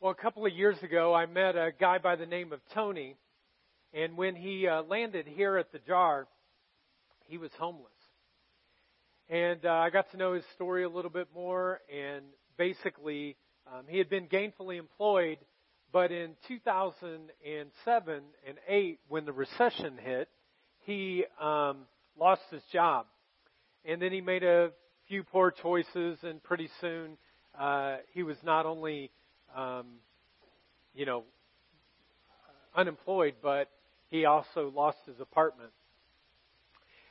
Well, a couple of years ago, I met a guy by the name of Tony, and when he uh, landed here at the jar, he was homeless. And uh, I got to know his story a little bit more, and basically, um, he had been gainfully employed, but in 2007 and 8, when the recession hit, he um, lost his job. And then he made a few poor choices, and pretty soon uh, he was not only um, you know, unemployed, but he also lost his apartment.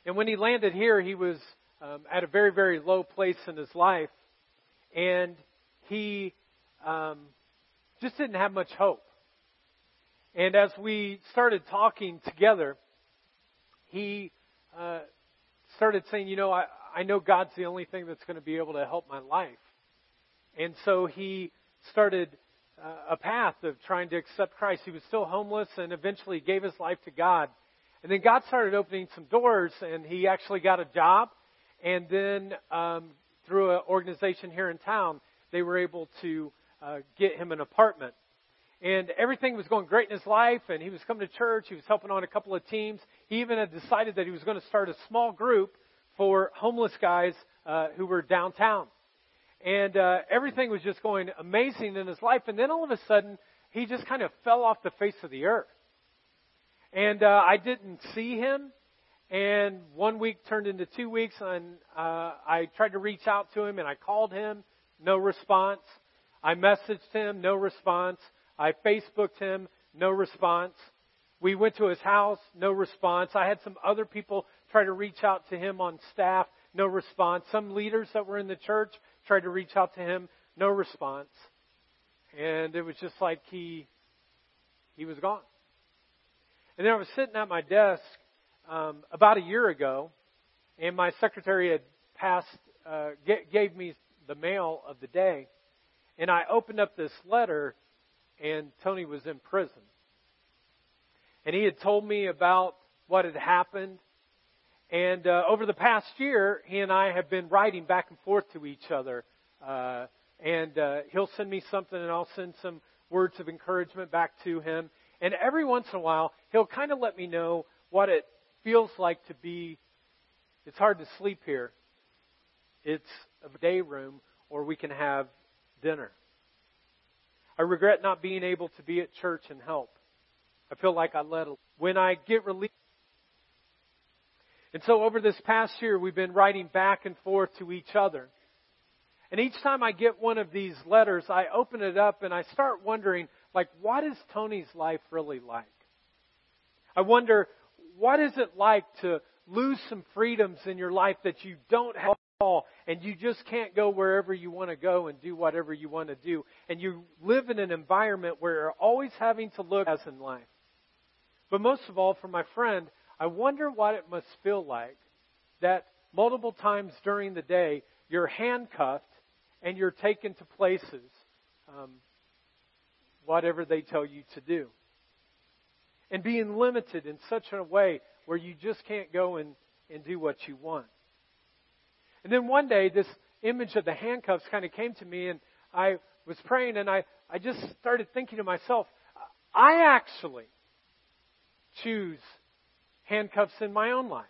And when he landed here, he was um, at a very, very low place in his life, and he um, just didn't have much hope. And as we started talking together, he uh, started saying, "You know, I, I know God's the only thing that's going to be able to help my life." And so he started uh, a path of trying to accept Christ. He was still homeless and eventually gave his life to God. And then God started opening some doors, and he actually got a job. And then um, through an organization here in town, they were able to uh, get him an apartment. And everything was going great in his life, and he was coming to church. He was helping on a couple of teams. He even had decided that he was going to start a small group for homeless guys uh, who were downtown and uh, everything was just going amazing in his life. And then all of a sudden, he just kind of fell off the face of the earth. And uh, I didn't see him. And one week turned into two weeks, and uh, I tried to reach out to him, and I called him, no response. I messaged him, no response. I Facebooked him, no response. We went to his house, no response. I had some other people try to reach out to him on staff, no response. Some leaders that were in the church tried to reach out to him, no response. And it was just like he he was gone. And then I was sitting at my desk um, about a year ago, and my secretary had passed uh, g- gave me the mail of the day, and I opened up this letter, and Tony was in prison, and he had told me about what had happened and uh, over the past year, he and I have been writing back and forth to each other. Uh, and uh, he'll send me something, and I'll send some words of encouragement back to him. And every once in a while, he'll kind of let me know what it feels like to be. It's hard to sleep here. It's a day room, or we can have dinner. I regret not being able to be at church and help. I feel like I let. When I get released and so over this past year, we've been writing back and forth to each other. And each time I get one of these letters, I open it up and I start wondering, like, what is Tony's life really like? I wonder, what is it like to lose some freedoms in your life that you don't have all and you just can't go wherever you want to go and do whatever you want to do. And you live in an environment where you're always having to look as in life. But most of all, for my friend, I wonder what it must feel like that multiple times during the day you're handcuffed and you're taken to places, um, whatever they tell you to do. And being limited in such a way where you just can't go and, and do what you want. And then one day, this image of the handcuffs kind of came to me, and I was praying, and I, I just started thinking to myself, I actually choose handcuffs in my own life.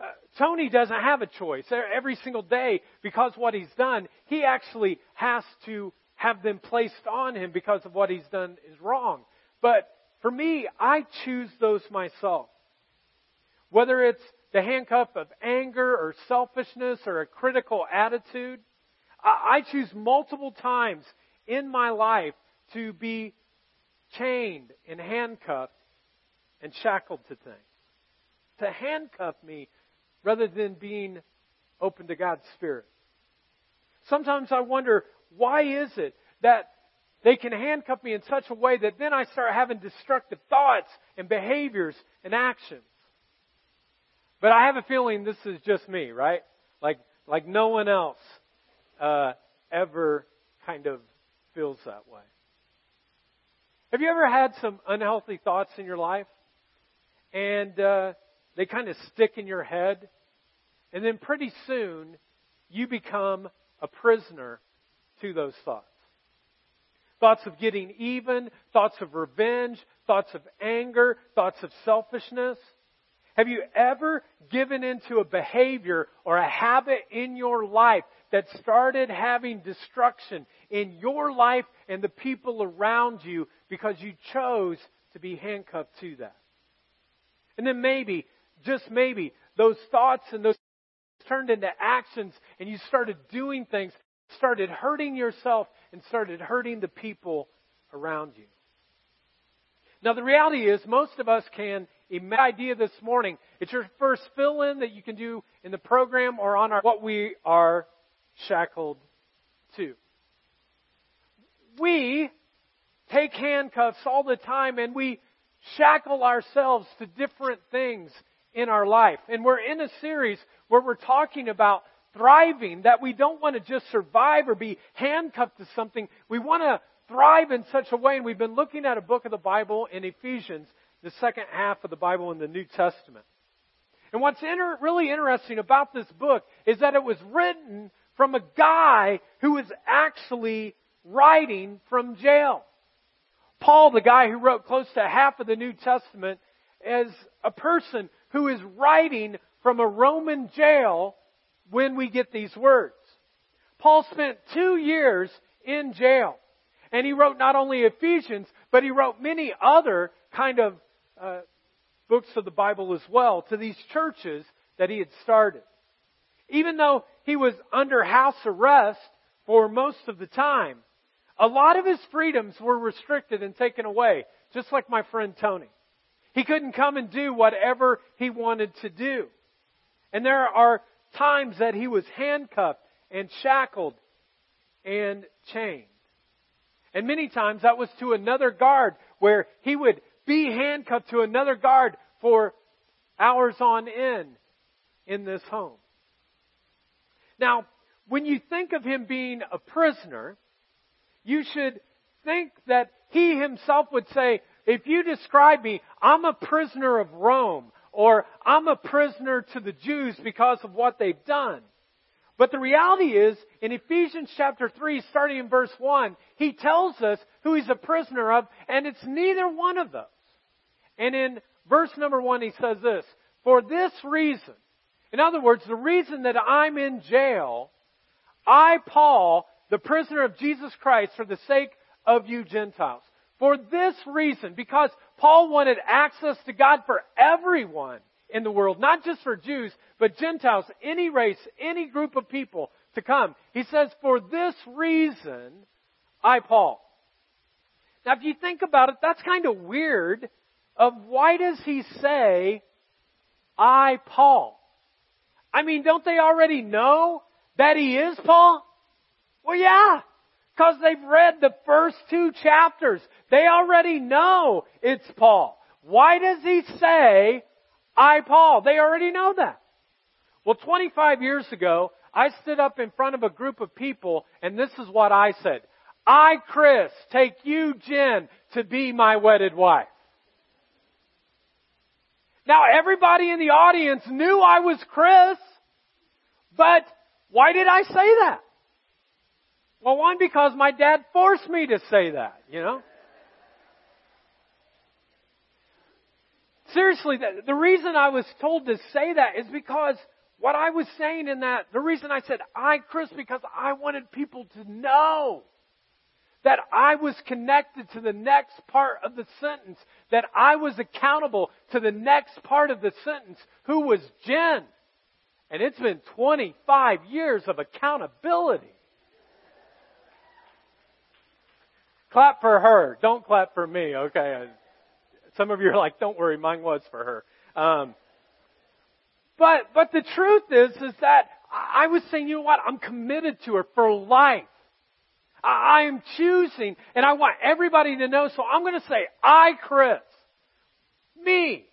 Uh, Tony doesn't have a choice. Every single day, because what he's done, he actually has to have them placed on him because of what he's done is wrong. But for me, I choose those myself. Whether it's the handcuff of anger or selfishness or a critical attitude, I choose multiple times in my life to be chained and handcuffed and shackled to things to handcuff me rather than being open to God's Spirit. Sometimes I wonder, why is it that they can handcuff me in such a way that then I start having destructive thoughts and behaviors and actions? But I have a feeling this is just me, right? Like, like no one else uh, ever kind of feels that way. Have you ever had some unhealthy thoughts in your life? And uh, they kind of stick in your head. And then pretty soon, you become a prisoner to those thoughts. thoughts of getting even, thoughts of revenge, thoughts of anger, thoughts of selfishness? Have you ever given into a behavior or a habit in your life that started having destruction in your life and the people around you because you chose to be handcuffed to that? And then maybe, just maybe, those thoughts and those turned into actions and you started doing things, started hurting yourself and started hurting the people around you. Now the reality is most of us can idea this morning. It's your first fill in that you can do in the program or on our, what we are shackled to. We take handcuffs all the time and we shackle ourselves to different things in our life. And we're in a series where we're talking about thriving, that we don't want to just survive or be handcuffed to something. We want to thrive in such a way. And we've been looking at a book of the Bible in Ephesians, the second half of the Bible in the New Testament. And what's inter- really interesting about this book is that it was written from a guy who was actually writing from jail. Paul, the guy who wrote close to half of the New Testament, is a person who is writing from a Roman jail when we get these words. Paul spent two years in jail. And he wrote not only Ephesians, but he wrote many other kind of uh, books of the Bible as well to these churches that he had started. Even though he was under house arrest for most of the time, a lot of his freedoms were restricted and taken away, just like my friend Tony. He couldn't come and do whatever he wanted to do. And there are times that he was handcuffed and shackled and chained. And many times that was to another guard where he would be handcuffed to another guard for hours on end in this home. Now, when you think of him being a prisoner, you should think that he himself would say, if you describe me, I'm a prisoner of Rome, or I'm a prisoner to the Jews because of what they've done. But the reality is, in Ephesians chapter 3, starting in verse 1, he tells us who he's a prisoner of, and it's neither one of those. And in verse number 1, he says this, For this reason, in other words, the reason that I'm in jail, I, Paul, the prisoner of Jesus Christ, for the sake of you Gentiles. For this reason, because Paul wanted access to God for everyone in the world, not just for Jews, but Gentiles, any race, any group of people to come. He says, for this reason, I, Paul. Now, if you think about it, that's kind of weird. Of why does he say, I, Paul? I mean, don't they already know that he is Paul? Well, yeah. Because they've read the first two chapters. They already know it's Paul. Why does he say, I, Paul? They already know that. Well, 25 years ago, I stood up in front of a group of people and this is what I said. I, Chris, take you, Jen, to be my wedded wife. Now everybody in the audience knew I was Chris, but why did I say that? Well, one, because my dad forced me to say that, you know? Seriously, the, the reason I was told to say that is because what I was saying in that, the reason I said I, Chris, because I wanted people to know that I was connected to the next part of the sentence, that I was accountable to the next part of the sentence, who was Jen. And it's been 25 years of accountability. Clap for her. Don't clap for me, okay? Some of you are like, don't worry, mine was for her. Um, but, but the truth is, is that I was saying, you know what? I'm committed to her for life. I am choosing, and I want everybody to know, so I'm going to say, I, Chris. Me.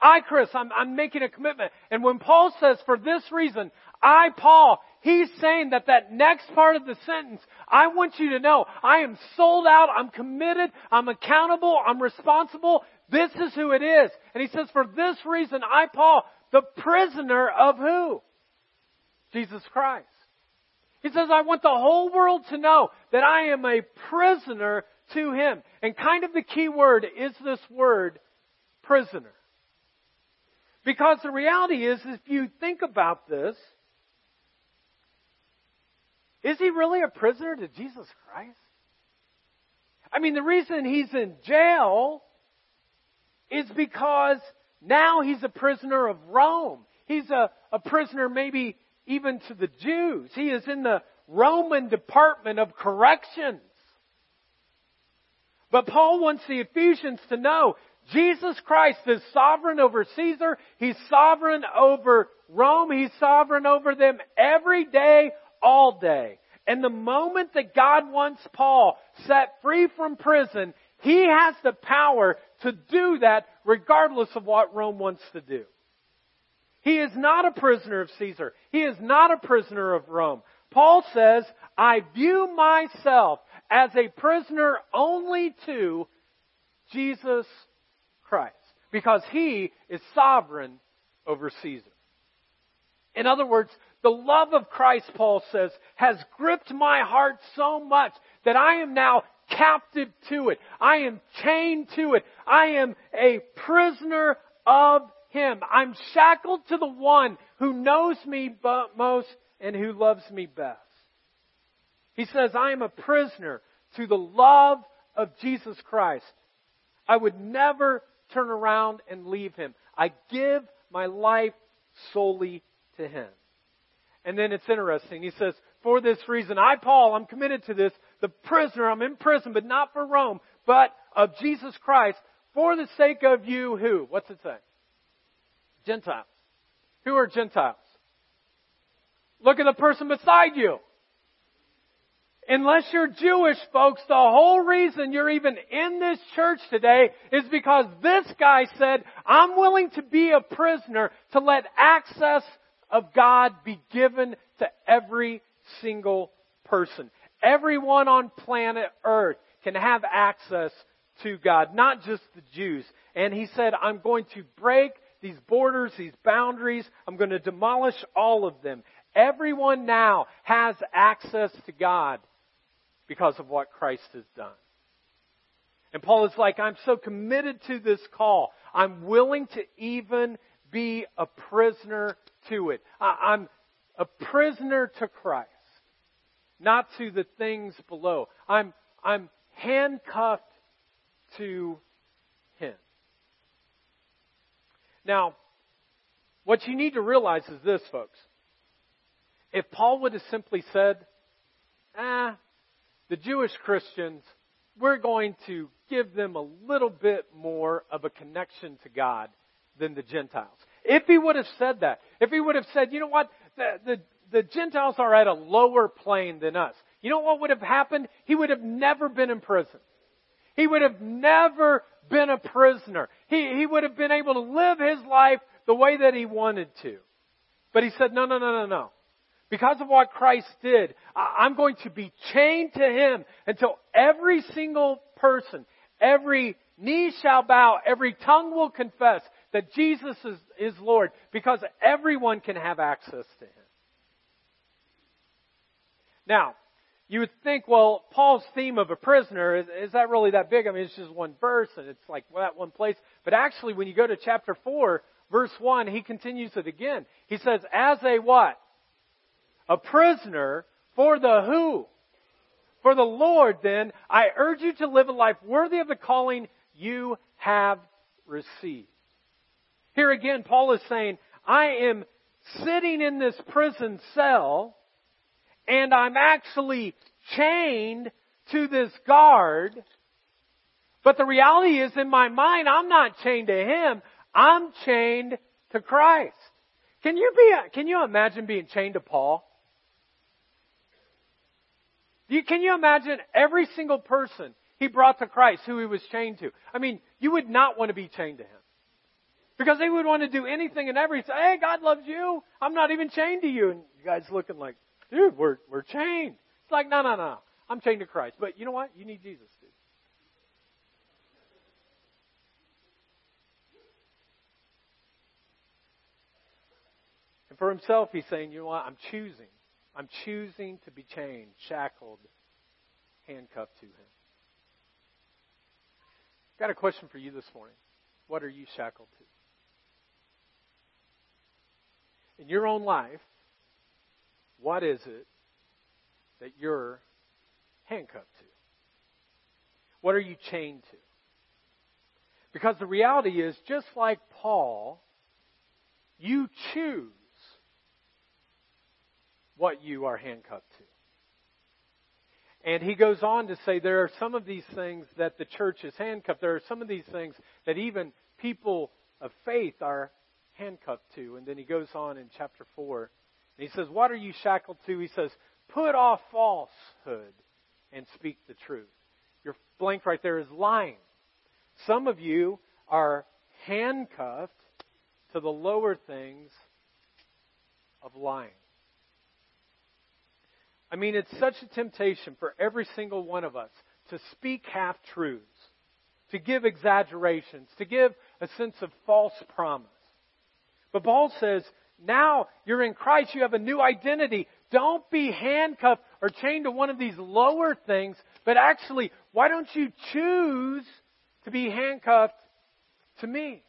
I, Chris, I'm, I'm making a commitment. And when Paul says, for this reason, I, Paul, he's saying that that next part of the sentence, I want you to know, I am sold out, I'm committed, I'm accountable, I'm responsible. This is who it is. And he says, for this reason, I, Paul, the prisoner of who? Jesus Christ. He says, I want the whole world to know that I am a prisoner to him. And kind of the key word is this word, prisoner. Because the reality is, if you think about this, is he really a prisoner to Jesus Christ? I mean, the reason he's in jail is because now he's a prisoner of Rome. He's a, a prisoner maybe even to the Jews. He is in the Roman Department of Corrections. But Paul wants the Ephesians to know Jesus Christ is sovereign over Caesar. He's sovereign over Rome. He's sovereign over them every day, all day. And the moment that God wants Paul set free from prison, he has the power to do that regardless of what Rome wants to do. He is not a prisoner of Caesar. He is not a prisoner of Rome. Paul says, I view myself as a prisoner only to Jesus Christ because he is sovereign over Caesar. In other words, the love of Christ, Paul says, has gripped my heart so much that I am now captive to it. I am chained to it. I am a prisoner of Him. I'm shackled to the one who knows me most and who loves me best. He says, I am a prisoner to the love of Jesus Christ. I would never turn around and leave Him. I give my life solely to Him. And then it's interesting. He says, for this reason, I, Paul, I'm committed to this, the prisoner, I'm in prison, but not for Rome, but of Jesus Christ, for the sake of you who? What's it say? Gentiles. Who are Gentiles? Look at the person beside you. Unless you're Jewish, folks, the whole reason you're even in this church today is because this guy said, I'm willing to be a prisoner to let access of God be given to every single person. Everyone on planet Earth can have access to God, not just the Jews. And he said, I'm going to break these borders, these boundaries. I'm going to demolish all of them. Everyone now has access to God because of what Christ has done. And Paul is like, I'm so committed to this call. I'm willing to even be a prisoner to it. I'm a prisoner to Christ, not to the things below. I'm, I'm handcuffed to Him. Now, what you need to realize is this, folks. If Paul would have simply said, ah, the Jewish Christians, we're going to give them a little bit more of a connection to God than the Gentiles. If he would have said that, if he would have said, you know what, the, the, the Gentiles are at a lower plane than us, you know what would have happened? He would have never been in prison. He would have never been a prisoner. He, he would have been able to live his life the way that he wanted to. But he said, no, no, no, no, no. Because of what Christ did, I'm going to be chained to him until every single person, every knee shall bow, every tongue will confess that Jesus is, is Lord because everyone can have access to Him. Now, you would think, well, Paul's theme of a prisoner, is, is that really that big? I mean, it's just one verse and it's like that one place. But actually, when you go to chapter 4, verse 1, he continues it again. He says, as a what? A prisoner for the who? For the Lord, then, I urge you to live a life worthy of the calling you have received. Here again, Paul is saying, I am sitting in this prison cell and I'm actually chained to this guard. But the reality is in my mind, I'm not chained to him. I'm chained to Christ. Can you be, can you imagine being chained to Paul? You, can you imagine every single person he brought to Christ who he was chained to? I mean, you would not want to be chained to him. Because they would want to do anything and everything. Hey, God loves you. I'm not even chained to you. And you guys looking like, dude, we're, we're chained. It's like, no, no, no. I'm chained to Christ. But you know what? You need Jesus, dude. And for himself, he's saying, you know what? I'm choosing. I'm choosing to be chained, shackled, handcuffed to him. Got a question for you this morning. What are you shackled to? In your own life, what is it that you're handcuffed to? What are you chained to? Because the reality is, just like Paul, you choose what you are handcuffed to. And he goes on to say there are some of these things that the church is handcuffed. There are some of these things that even people of faith are handcuffed to. And then he goes on in chapter 4 and he says, What are you shackled to? He says, Put off falsehood and speak the truth. Your blank right there is lying. Some of you are handcuffed to the lower things of lying. I mean, it's such a temptation for every single one of us to speak half truths, to give exaggerations, to give a sense of false promise. But Paul says, now you're in Christ, you have a new identity. Don't be handcuffed or chained to one of these lower things, but actually, why don't you choose to be handcuffed to me?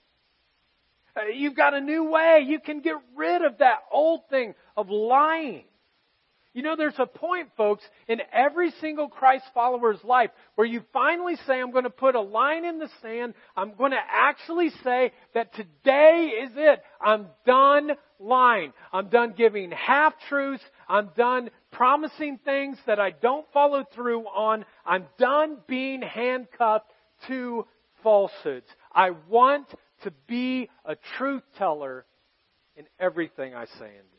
Uh, you've got a new way. You can get rid of that old thing of lying. You know, there's a point, folks, in every single Christ follower's life where you finally say, I'm going to put a line in the sand. I'm going to actually say that today is it. I'm done lying. I'm done giving half truths. I'm done promising things that I don't follow through on. I'm done being handcuffed to falsehoods. I want to be a truth teller in everything I say and do.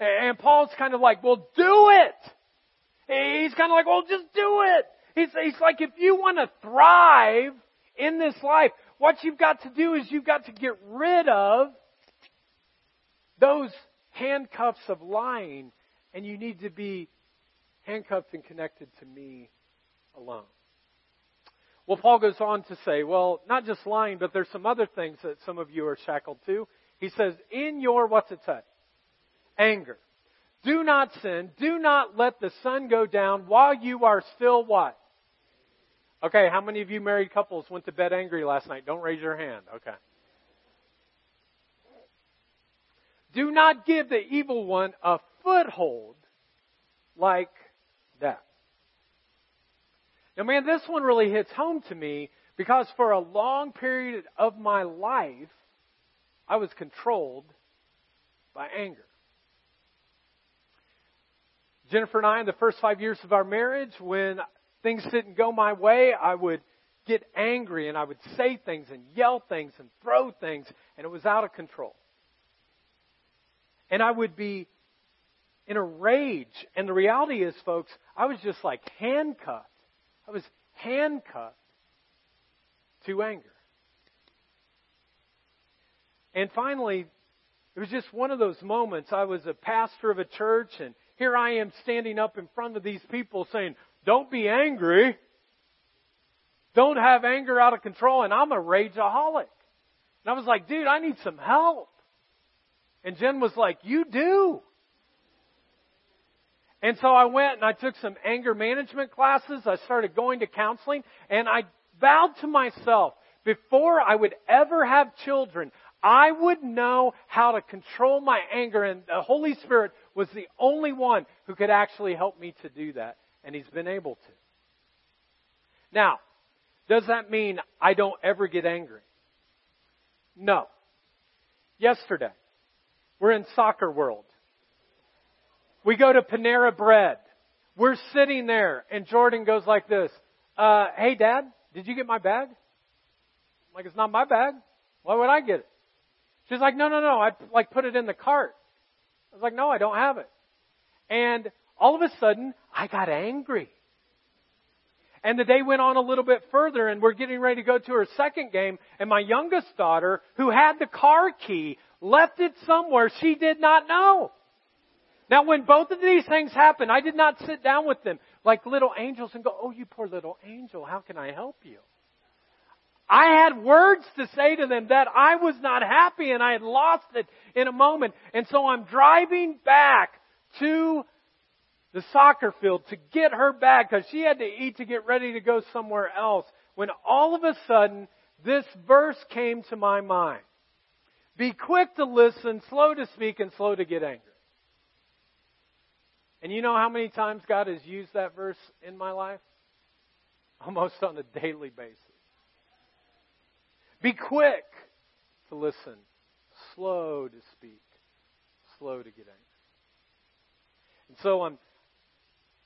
And Paul's kind of like, well, do it. He's kind of like, well, just do it. He's, he's like, if you want to thrive in this life, what you've got to do is you've got to get rid of those handcuffs of lying, and you need to be handcuffed and connected to me alone. Well, Paul goes on to say, well, not just lying, but there's some other things that some of you are shackled to. He says, in your, what's it say? Anger. Do not sin. Do not let the sun go down while you are still what? Okay, how many of you married couples went to bed angry last night? Don't raise your hand. Okay. Do not give the evil one a foothold like that. Now, man, this one really hits home to me because for a long period of my life, I was controlled by anger. Jennifer and I, in the first five years of our marriage, when things didn't go my way, I would get angry and I would say things and yell things and throw things, and it was out of control. And I would be in a rage. And the reality is, folks, I was just like handcuffed. I was handcuffed to anger. And finally, it was just one of those moments. I was a pastor of a church, and here I am standing up in front of these people saying, don't be angry. Don't have anger out of control. And I'm a rageaholic. And I was like, dude, I need some help. And Jen was like, you do. And so I went and I took some anger management classes. I started going to counseling and I vowed to myself, before I would ever have children, I would know how to control my anger and the Holy Spirit was the only one who could actually help me to do that, and he's been able to. Now, does that mean I don't ever get angry? No. Yesterday, we're in soccer world. We go to Panera Bread. We're sitting there, and Jordan goes like this, uh, hey dad, did you get my bag? I'm like, it's not my bag. Why would I get it? She's like, no, no, no, I like put it in the cart. I was like, no, I don't have it. And all of a sudden, I got angry. And the day went on a little bit further and we're getting ready to go to her second game and my youngest daughter, who had the car key, left it somewhere she did not know. Now when both of these things happened, I did not sit down with them like little angels and go, oh you poor little angel, how can I help you? I had words to say to them that I was not happy and I had lost it in a moment. And so I'm driving back to the soccer field to get her back because she had to eat to get ready to go somewhere else when all of a sudden this verse came to my mind. Be quick to listen, slow to speak, and slow to get angry. And you know how many times God has used that verse in my life? Almost on a daily basis. Be quick to listen, slow to speak, slow to get angry. And so I'm,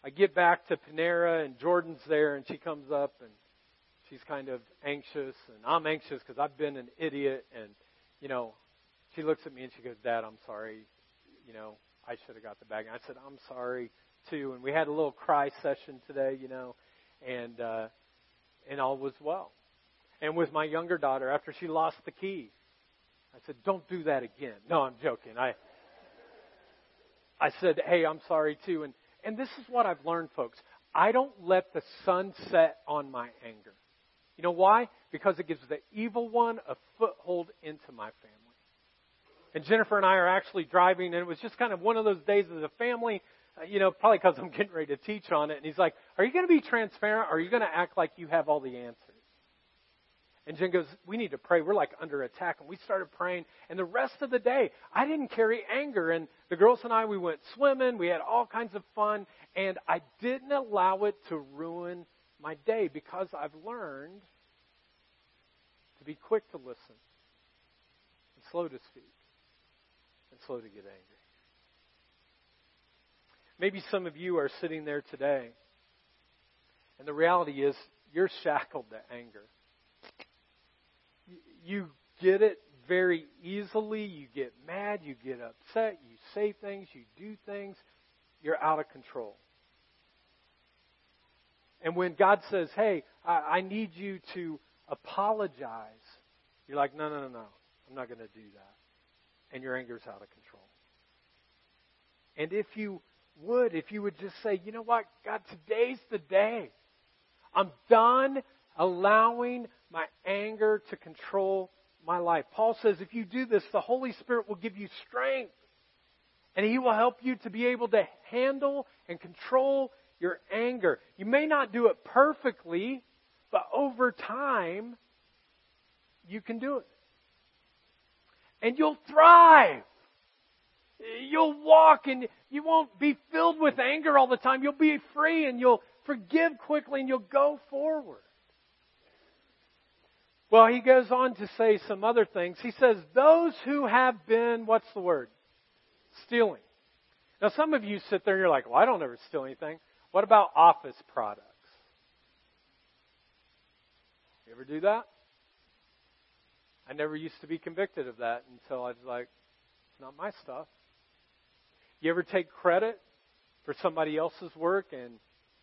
I get back to Panera and Jordan's there and she comes up and she's kind of anxious and I'm anxious because I've been an idiot and, you know, she looks at me and she goes, Dad, I'm sorry. You know, I should have got the bag. And I said, I'm sorry too. And we had a little cry session today, you know, and, uh, and all was well. And with my younger daughter, after she lost the keys, I said, don't do that again. No, I'm joking. I, I said, hey, I'm sorry too. And, and this is what I've learned, folks. I don't let the sun set on my anger. You know why? Because it gives the evil one a foothold into my family. And Jennifer and I are actually driving, and it was just kind of one of those days as a family, uh, you know, probably because I'm getting ready to teach on it. And he's like, Are you going to be transparent, or are you going to act like you have all the answers? And Jen goes, We need to pray. We're like under attack. And we started praying. And the rest of the day, I didn't carry anger. And the girls and I, we went swimming. We had all kinds of fun. And I didn't allow it to ruin my day because I've learned to be quick to listen and slow to speak and slow to get angry. Maybe some of you are sitting there today, and the reality is you're shackled to anger you get it very easily. You get mad, you get upset, you say things, you do things, you're out of control. And when God says, hey, I, I need you to apologize, you're like, no, no, no, no, I'm not going to do that. And your anger's out of control. And if you would, if you would just say, you know what, God, today's the day. I'm done allowing my anger to control my life. Paul says if you do this, the Holy Spirit will give you strength. And He will help you to be able to handle and control your anger. You may not do it perfectly, but over time, you can do it. And you'll thrive. You'll walk and you won't be filled with anger all the time. You'll be free and you'll forgive quickly and you'll go forward. Well, he goes on to say some other things. He says, those who have been, what's the word? Stealing. Now, some of you sit there and you're like, well, I don't ever steal anything. What about office products? You ever do that? I never used to be convicted of that until I was like, it's not my stuff. You ever take credit for somebody else's work and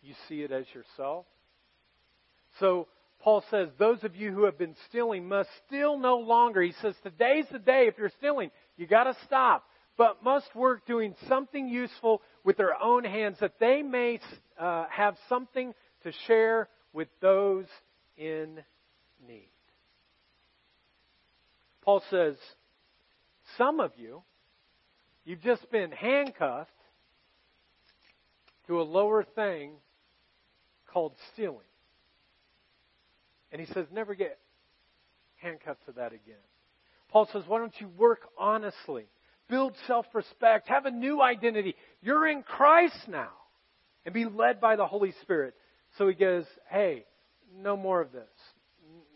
you see it as yourself? So, Paul says, those of you who have been stealing must steal no longer. He says, today's the day. If you're stealing, you got to stop. But must work doing something useful with their own hands that they may uh, have something to share with those in need. Paul says, some of you, you've just been handcuffed to a lower thing called stealing. And he says, never get handcuffed to that again. Paul says, why don't you work honestly? Build self respect. Have a new identity. You're in Christ now. And be led by the Holy Spirit. So he goes, hey, no more of this.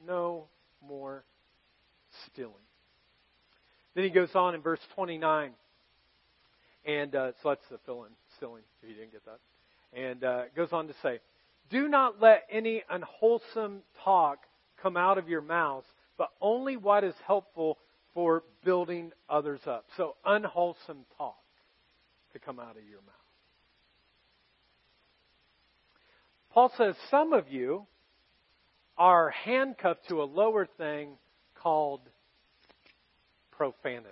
No more stealing. Then he goes on in verse 29. And uh, so that's the fill in, stealing, if you didn't get that. And uh, goes on to say, do not let any unwholesome talk come out of your mouth, but only what is helpful for building others up. So, unwholesome talk to come out of your mouth. Paul says some of you are handcuffed to a lower thing called profanity.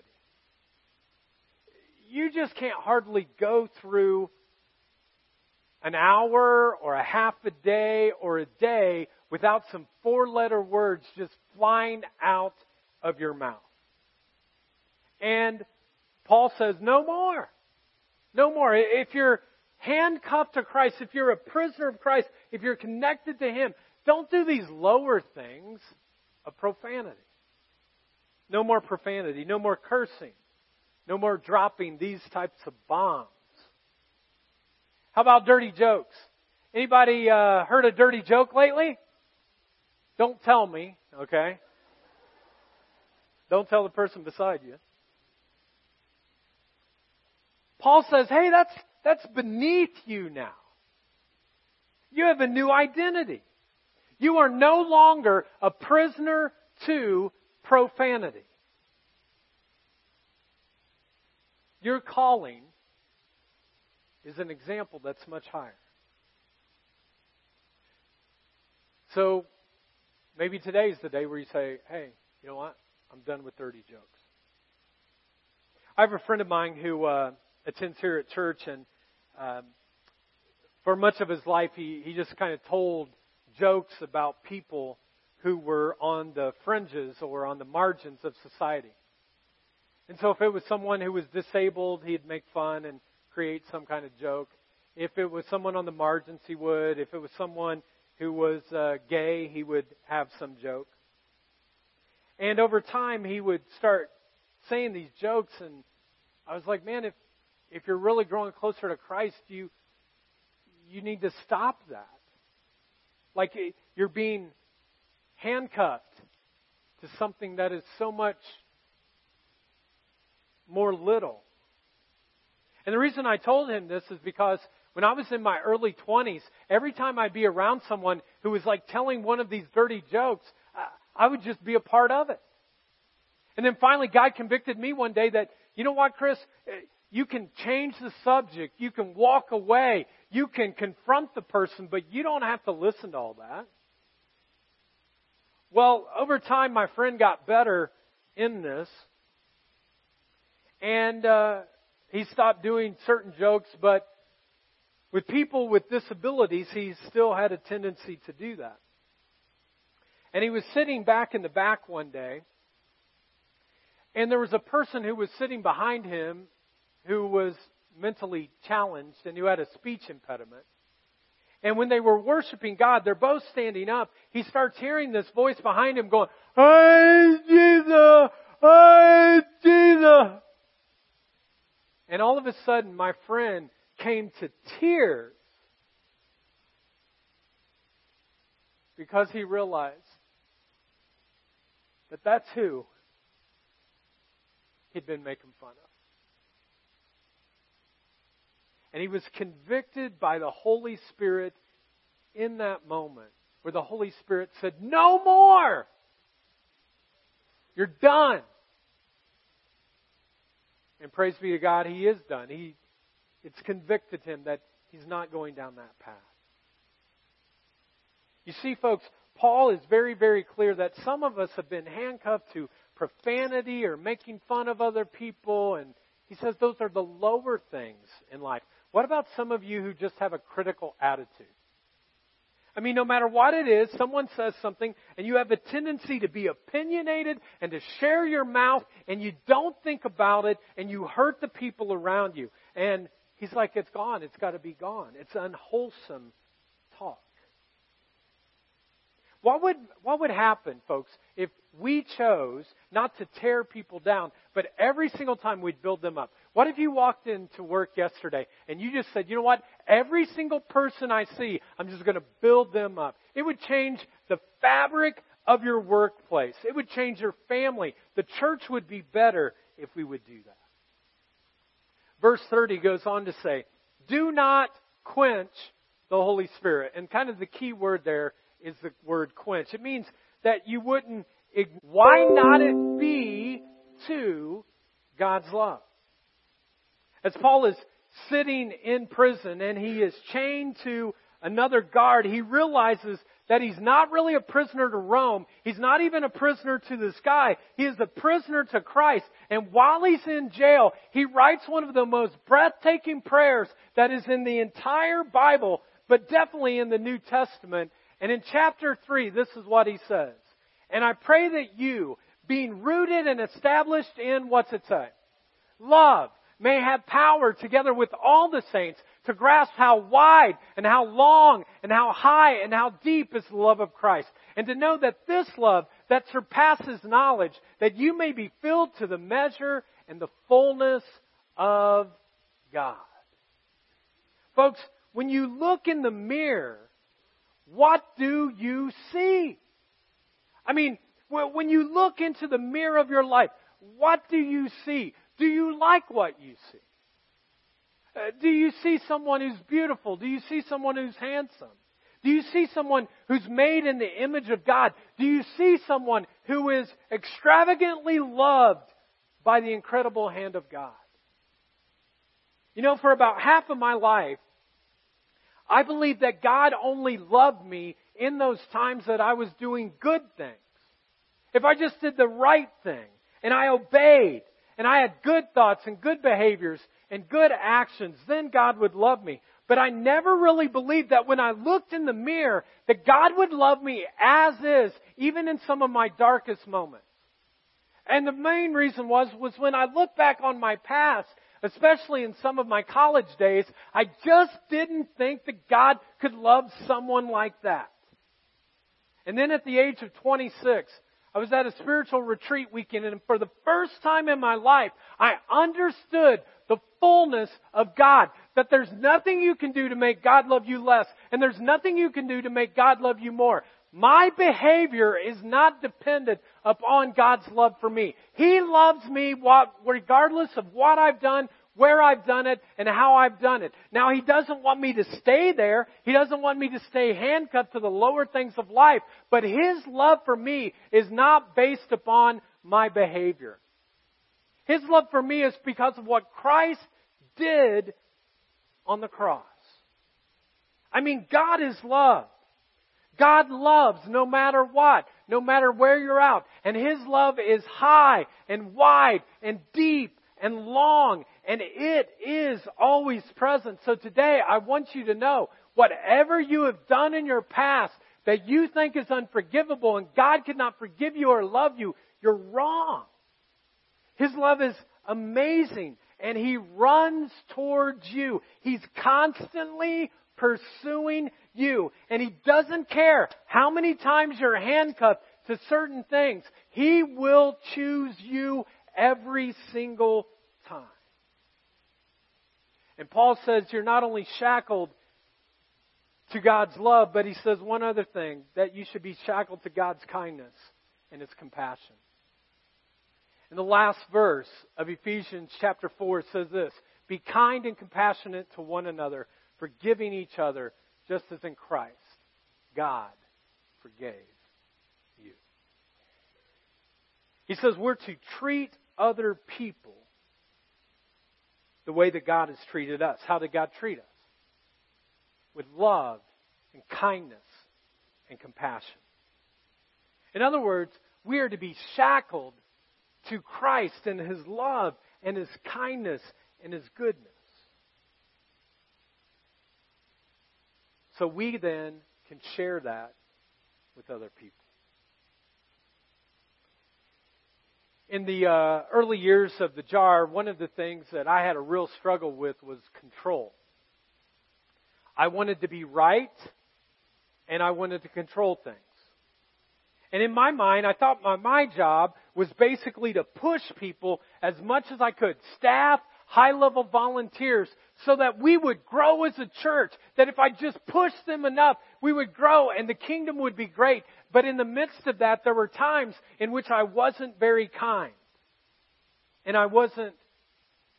You just can't hardly go through an hour or a half a day or a day without some four letter words just flying out of your mouth. And Paul says, no more. No more. If you're handcuffed to Christ, if you're a prisoner of Christ, if you're connected to Him, don't do these lower things of profanity. No more profanity, no more cursing, no more dropping these types of bombs. How about dirty jokes? Anybody uh, heard a dirty joke lately? Don't tell me, okay? Don't tell the person beside you. Paul says, hey, that's, that's beneath you now. You have a new identity. You are no longer a prisoner to profanity. Your calling is an example that's much higher. So maybe today's the day where you say, hey, you know what? I'm done with dirty jokes. I have a friend of mine who uh, attends here at church, and um, for much of his life, he, he just kind of told jokes about people who were on the fringes or on the margins of society. And so if it was someone who was disabled, he'd make fun and create some kind of joke. If it was someone on the margins, he would. If it was someone who was uh, gay, he would have some joke. And over time, he would start saying these jokes, and I was like, man, if if you're really growing closer to Christ, you you need to stop that. Like you're being handcuffed to something that is so much more little. And the reason I told him this is because when I was in my early 20s, every time I'd be around someone who was like telling one of these dirty jokes, I would just be a part of it. And then finally, God convicted me one day that, you know what, Chris? You can change the subject. You can walk away. You can confront the person, but you don't have to listen to all that. Well, over time, my friend got better in this. And uh, he stopped doing certain jokes, but with people with disabilities, he still had a tendency to do that. And he was sitting back in the back one day, and there was a person who was sitting behind him who was mentally challenged and who had a speech impediment. And when they were worshiping God, they're both standing up. He starts hearing this voice behind him going, Hey Jesus! Hey Jesus! And all of a sudden, my friend came to tears because he realized that that's who he'd been making fun of. And he was convicted by the Holy Spirit in that moment where the Holy Spirit said, No more! You're done. And praise be to God, he is done. He, it's convicted him that he's not going down that path. You see, folks, Paul is very, very clear that some of us have been handcuffed to profanity or making fun of other people, and he says those are the lower things in life. What about some of you who just have a critical attitude? I mean, no matter what it is, someone says something and you have a tendency to be opinionated and to share your mouth and you don't think about it and you hurt the people around you. And he's like, it's gone. It's got to be gone. It's unwholesome talk. What would, what would happen, folks, if we chose not to tear people down, but every single time we'd build them up? What if you walked into work yesterday and you just said, you know what? Every single person I see, I'm just going to build them up. It would change the fabric of your workplace. It would change your family. The church would be better if we would do that. Verse 30 goes on to say, do not quench the Holy Spirit. And kind of the key word there is the word quench. It means that you wouldn't, why not it be to God's love? As Paul is sitting in prison and he is chained to another guard, he realizes that he's not really a prisoner to Rome. He's not even a prisoner to this guy. He is a prisoner to Christ. And while he's in jail, he writes one of the most breathtaking prayers that is in the entire Bible, but definitely in the New Testament. And in chapter 3, this is what he says. And I pray that you, being rooted and established in, what's it say? Love, may have power together with all the saints to grasp how wide and how long and how high and how deep is the love of Christ. And to know that this love that surpasses knowledge, that you may be filled to the measure and the fullness of God. Folks, when you look in the mirror, what do you see? I mean, when you look into the mirror of your life, what do you see? Do you like what you see? Uh, do you see someone who's beautiful? Do you see someone who's handsome? Do you see someone who's made in the image of God? Do you see someone who is extravagantly loved by the incredible hand of God? You know, for about half of my life, I believed that God only loved me in those times that I was doing good things. If I just did the right thing and I obeyed and I had good thoughts and good behaviors and good actions, then God would love me. But I never really believed that when I looked in the mirror, that God would love me as is, even in some of my darkest moments. And the main reason was, was when I look back on my past, especially in some of my college days, I just didn't think that God could love someone like that. And then at the age of 26, I was at a spiritual retreat weekend and for the first time in my life, I understood the fullness of God. That there's nothing you can do to make God love you less, and there's nothing you can do to make God love you more. My behavior is not dependent upon God's love for me. He loves me regardless of what I've done, where I've done it, and how I've done it. Now, He doesn't want me to stay there. He doesn't want me to stay handcuffed to the lower things of life. But His love for me is not based upon my behavior. His love for me is because of what Christ did on the cross. I mean, God is love. God loves no matter what, no matter where you're at. And His love is high and wide and deep and long and it is always present. So today I want you to know whatever you have done in your past that you think is unforgivable and God cannot forgive you or love you, you're wrong. His love is amazing and He runs towards you. He's constantly pursuing you and He doesn't care how many times you're handcuffed to certain things. He will choose you every single time. And Paul says you're not only shackled to God's love, but he says one other thing that you should be shackled to God's kindness and his compassion. In the last verse of Ephesians chapter 4 it says this Be kind and compassionate to one another, forgiving each other, just as in Christ God forgave you. He says we're to treat other people the way that God has treated us. How did God treat us? With love and kindness and compassion. In other words, we are to be shackled to Christ and His love and His kindness and His goodness. So we then can share that with other people. In the uh, early years of the jar, one of the things that I had a real struggle with was control. I wanted to be right, and I wanted to control things. And in my mind, I thought my, my job was basically to push people as much as I could. Staff, high level volunteers, so that we would grow as a church. That if I just pushed them enough, we would grow and the kingdom would be great. But in the midst of that, there were times in which I wasn't very kind. And I wasn't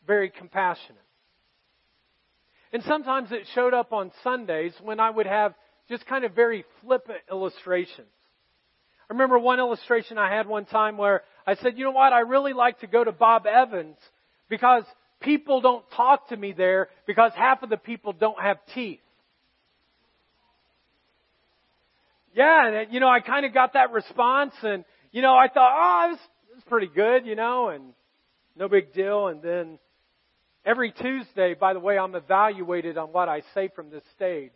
very compassionate. And sometimes it showed up on Sundays when I would have just kind of very flippant illustrations. I remember one illustration I had one time where I said, you know what, I really like to go to Bob Evans because people don't talk to me there because half of the people don't have teeth. Yeah, and you know, I kind of got that response and, you know, I thought, oh, it was, it was pretty good, you know, and no big deal. And then every Tuesday, by the way, I'm evaluated on what I say from this stage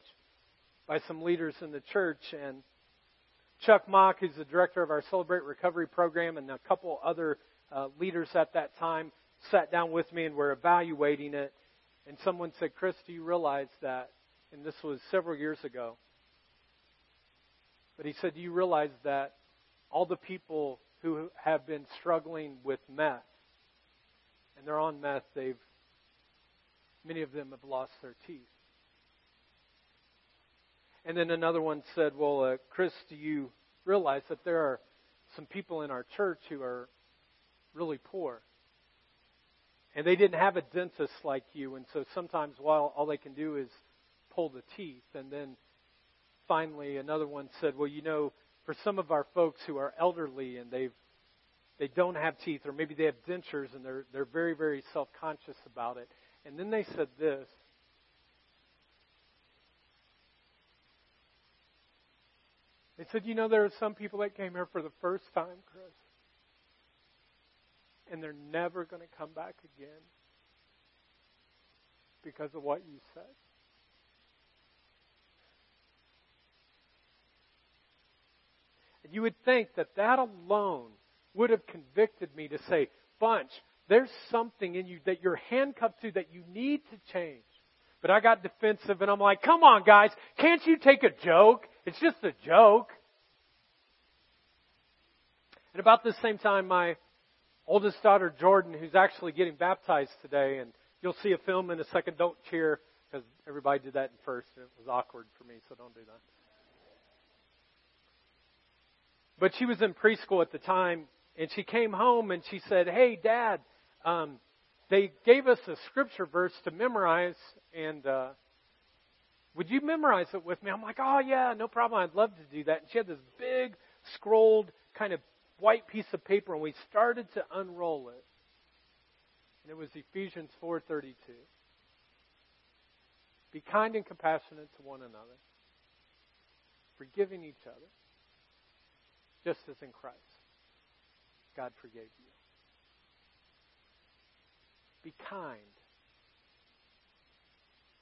by some leaders in the church and Chuck Mock, who's the director of our Celebrate Recovery program, and a couple other uh, leaders at that time, sat down with me and were evaluating it. And someone said, Chris, do you realize that? And this was several years ago. But he said, Do you realize that all the people who have been struggling with meth, and they're on meth, they've many of them have lost their teeth. And then another one said, Well, uh, Chris, do you realize that there are some people in our church who are really poor? And they didn't have a dentist like you, and so sometimes while all they can do is pull the teeth. And then finally, another one said, Well, you know, for some of our folks who are elderly and they've they don't have teeth, or maybe they have dentures and they're they're very very self conscious about it. And then they said this. They said, you know, there are some people that came here for the first time, Chris, and they're never going to come back again because of what you said. And you would think that that alone would have convicted me to say, Bunch, there's something in you that you're handcuffed to that you need to change. But I got defensive and I'm like, come on guys, can't you take a joke? It's just a joke. And about the same time, my oldest daughter Jordan, who's actually getting baptized today, and you'll see a film in a second, don't cheer, because everybody did that in first, and it was awkward for me, so don't do that. But she was in preschool at the time, and she came home and she said, Hey, Dad, um, they gave us a scripture verse to memorize, and uh, would you memorize it with me? I'm like, Oh, yeah, no problem. I'd love to do that. And she had this big, scrolled, kind of white piece of paper, and we started to unroll it. And it was Ephesians 4:32. Be kind and compassionate to one another, forgiving each other, just as in Christ God forgave you. Be kind.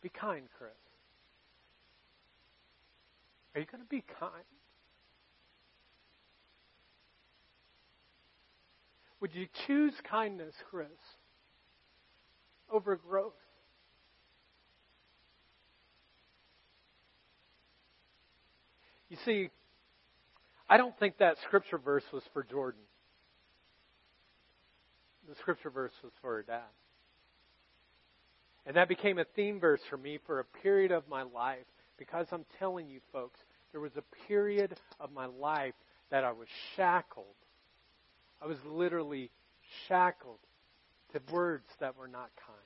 Be kind, Chris. Are you going to be kind? Would you choose kindness, Chris, over growth? You see, I don't think that scripture verse was for Jordan. The scripture verse was for her dad. And that became a theme verse for me for a period of my life because I'm telling you, folks, there was a period of my life that I was shackled. I was literally shackled to words that were not kind.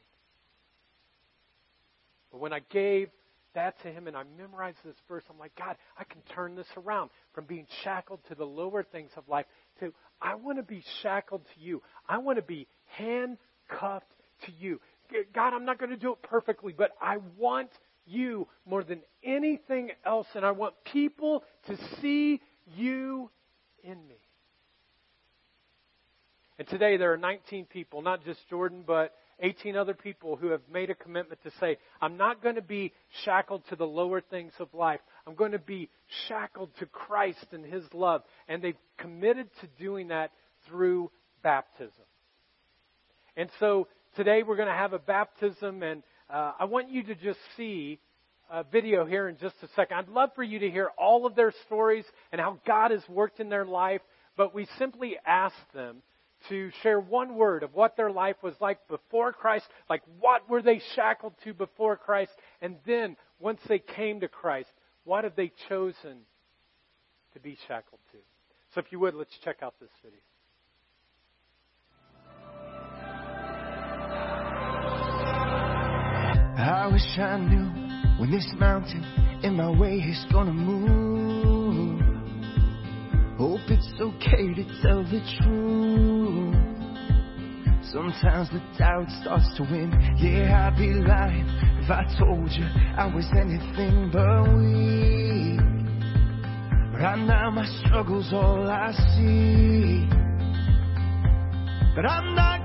But when I gave that to him and I memorized this verse, I'm like, God, I can turn this around from being shackled to the lower things of life to I want to be shackled to you. I want to be handcuffed to you. God, I'm not going to do it perfectly, but I want you more than anything else, and I want people to see you in me. And today there are 19 people, not just Jordan, but 18 other people who have made a commitment to say, I'm not going to be shackled to the lower things of life. I'm going to be shackled to Christ and His love. And they've committed to doing that through baptism. And so today we're going to have a baptism, and uh, I want you to just see a video here in just a second. I'd love for you to hear all of their stories and how God has worked in their life, but we simply ask them to share one word of what their life was like before Christ, like what were they shackled to before Christ, and then once they came to Christ, what have they chosen to be shackled to? So if you would, let's check out this video. I wish I knew when this mountain in my way is gonna move. Hope it's okay to tell the truth. Sometimes the doubt starts to win. Yeah, I'd be lying if I told you I was anything but weak. Right now my struggle's all I see. But I'm not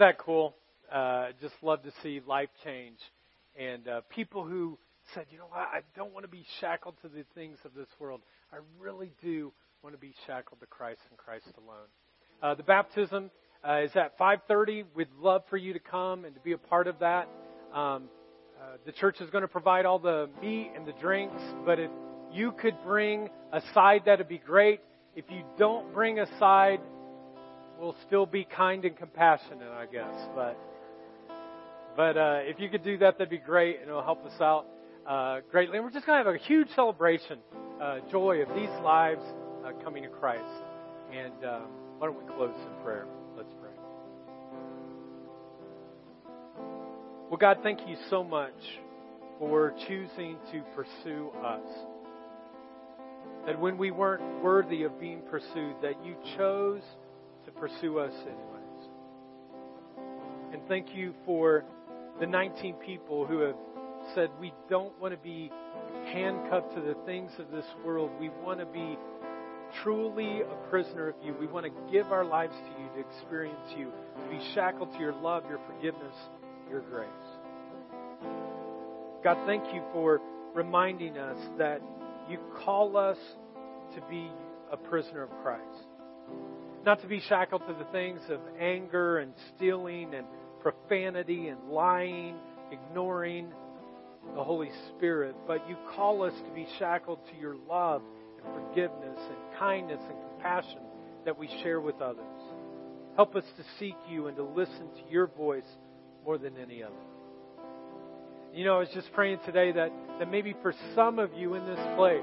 That cool? Uh, just love to see life change. And uh, people who said, you know what, I don't want to be shackled to the things of this world. I really do want to be shackled to Christ and Christ alone. Uh, the baptism uh, is at 5:30. We'd love for you to come and to be a part of that. Um, uh, the church is going to provide all the meat and the drinks, but if you could bring a side, that'd be great. If you don't bring a side, we'll still be kind and compassionate, I guess. But but uh, if you could do that, that'd be great, and it'll help us out uh, greatly. And we're just going to have a huge celebration, uh, joy of these lives uh, coming to Christ. And um, why don't we close in prayer? Let's pray. Well, God, thank you so much for choosing to pursue us. That when we weren't worthy of being pursued, that you chose to pursue us anyways. And thank you for the 19 people who have said we don't want to be handcuffed to the things of this world. We want to be truly a prisoner of you. We want to give our lives to you, to experience you, to be shackled to your love, your forgiveness, your grace. God, thank you for reminding us that you call us to be a prisoner of Christ. Not to be shackled to the things of anger and stealing and profanity and lying, ignoring the Holy Spirit, but you call us to be shackled to your love and forgiveness and kindness and compassion that we share with others. Help us to seek you and to listen to your voice more than any other. You know, I was just praying today that, that maybe for some of you in this place,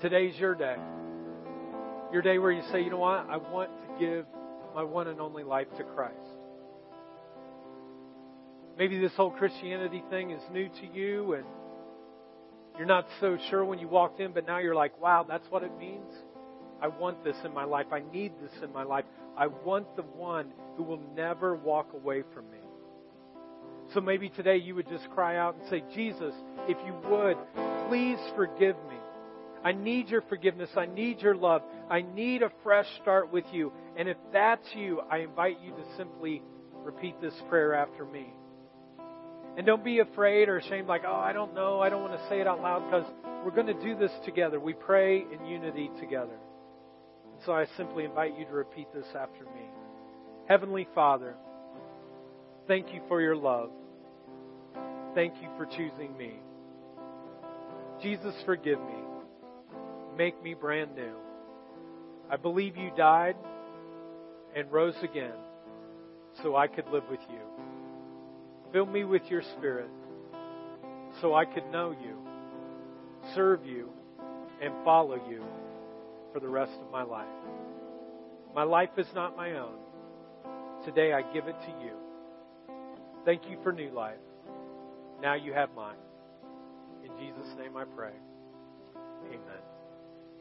today's your day. Your day where you say, you know what, I want to give my one and only life to Christ. Maybe this whole Christianity thing is new to you and you're not so sure when you walked in, but now you're like, wow, that's what it means. I want this in my life. I need this in my life. I want the one who will never walk away from me. So maybe today you would just cry out and say, Jesus, if you would, please forgive me. I need your forgiveness. I need your love. I need a fresh start with you. And if that's you, I invite you to simply repeat this prayer after me. And don't be afraid or ashamed, like, oh, I don't know, I don't want to say it out loud, because we're going to do this together. We pray in unity together. And so I simply invite you to repeat this after me. Heavenly Father, thank you for your love. Thank you for choosing me. Jesus, forgive me. Make me brand new. I believe you died and rose again so I could live with you. Fill me with your spirit so I could know you, serve you, and follow you for the rest of my life. My life is not my own. Today I give it to you. Thank you for new life. Now you have mine. In Jesus' name I pray. Amen.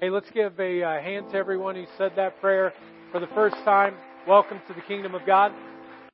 Hey, let's give a uh, hand to everyone who said that prayer for the first time. Welcome to the kingdom of God.